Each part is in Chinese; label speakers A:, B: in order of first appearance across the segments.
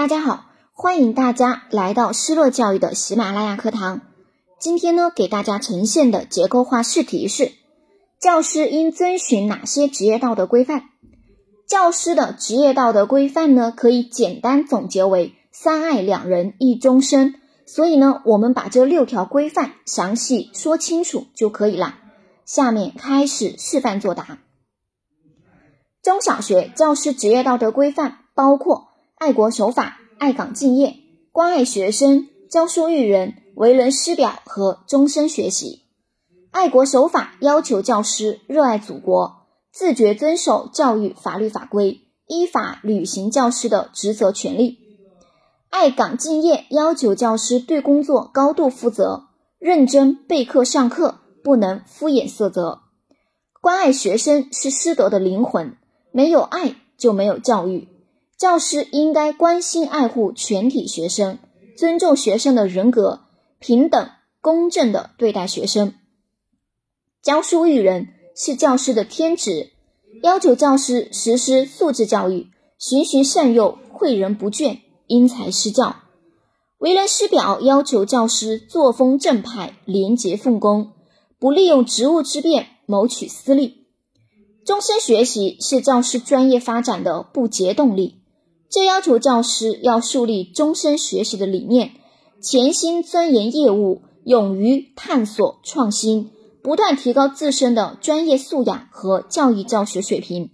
A: 大家好，欢迎大家来到失乐教育的喜马拉雅课堂。今天呢，给大家呈现的结构化试题是：教师应遵循哪些职业道德规范？教师的职业道德规范呢，可以简单总结为三爱两人一终身。所以呢，我们把这六条规范详细说清楚就可以了。下面开始示范作答。中小学教师职业道德规范包括爱国守法、爱岗敬业、关爱学生、教书育人、为人师表和终身学习。爱国守法要求教师热爱祖国，自觉遵守教育法律法规，依法履行教师的职责权利。爱岗敬业要求教师对工作高度负责，认真备课上课。不能敷衍塞责，关爱学生是师德的灵魂，没有爱就没有教育。教师应该关心爱护全体学生，尊重学生的人格，平等公正的对待学生。教书育人是教师的天职，要求教师实施素质教育，循循善诱，诲人不倦，因材施教。为人师表要求教师作风正派，廉洁奉公。不利用职务之便谋取私利，终身学习是教师专业发展的不竭动力。这要求教师要树立终身学习的理念，潜心钻研业务，勇于探索创新，不断提高自身的专业素养和教育教学水平。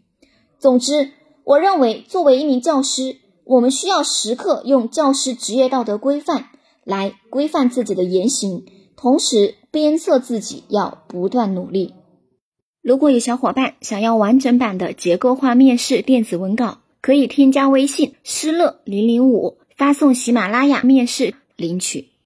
A: 总之，我认为作为一名教师，我们需要时刻用教师职业道德规范来规范自己的言行，同时。鞭策自己要不断努力。如果有小伙伴想要完整版的结构化面试电子文稿，可以添加微信“失乐零零五”，发送喜马拉雅面试领取。